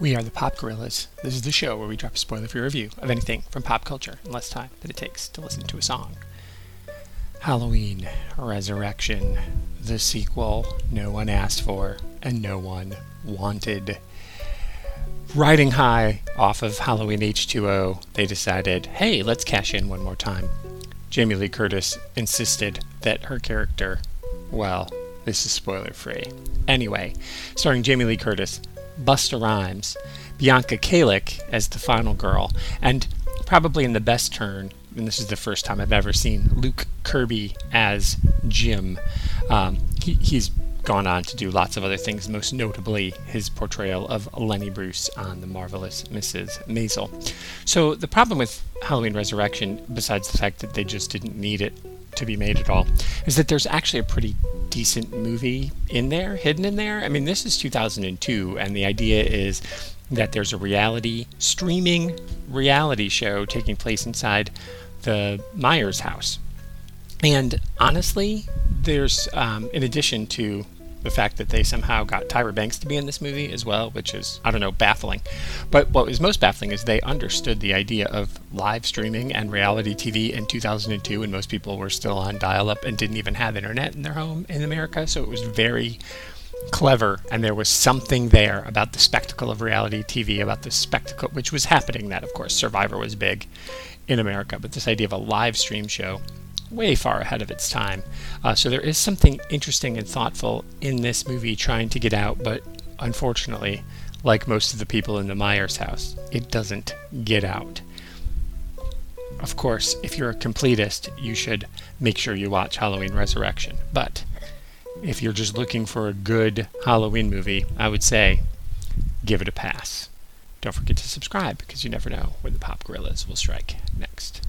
We are the Pop Gorillas. This is the show where we drop a spoiler free review of anything from pop culture in less time than it takes to listen to a song. Halloween Resurrection, the sequel no one asked for and no one wanted. Riding high off of Halloween H2O, they decided, hey, let's cash in one more time. Jamie Lee Curtis insisted that her character, well, this is spoiler free. Anyway, starring Jamie Lee Curtis, Busta Rhymes, Bianca Kajlich as the final girl, and probably in the best turn, and this is the first time I've ever seen Luke Kirby as Jim. Um, he, he's gone on to do lots of other things, most notably his portrayal of Lenny Bruce on The Marvelous Mrs. Maisel. So, the problem with Halloween Resurrection, besides the fact that they just didn't need it to be made at all, is that there's actually a pretty decent movie in there, hidden in there. I mean, this is 2002, and the idea is that there's a reality, streaming reality show taking place inside the Myers house. And honestly, there's, um, in addition to the fact that they somehow got Tyra Banks to be in this movie as well, which is, I don't know, baffling. But what was most baffling is they understood the idea of live streaming and reality TV in 2002, and most people were still on dial up and didn't even have internet in their home in America. So it was very clever, and there was something there about the spectacle of reality TV, about the spectacle, which was happening. That, of course, Survivor was big in America, but this idea of a live stream show way far ahead of its time. Uh, so there is something interesting and thoughtful in this movie trying to get out, but unfortunately, like most of the people in the Myers house, it doesn't get out. Of course, if you're a completist, you should make sure you watch Halloween Resurrection. But if you're just looking for a good Halloween movie, I would say give it a pass. Don't forget to subscribe because you never know when the Pop Gorillas will strike next.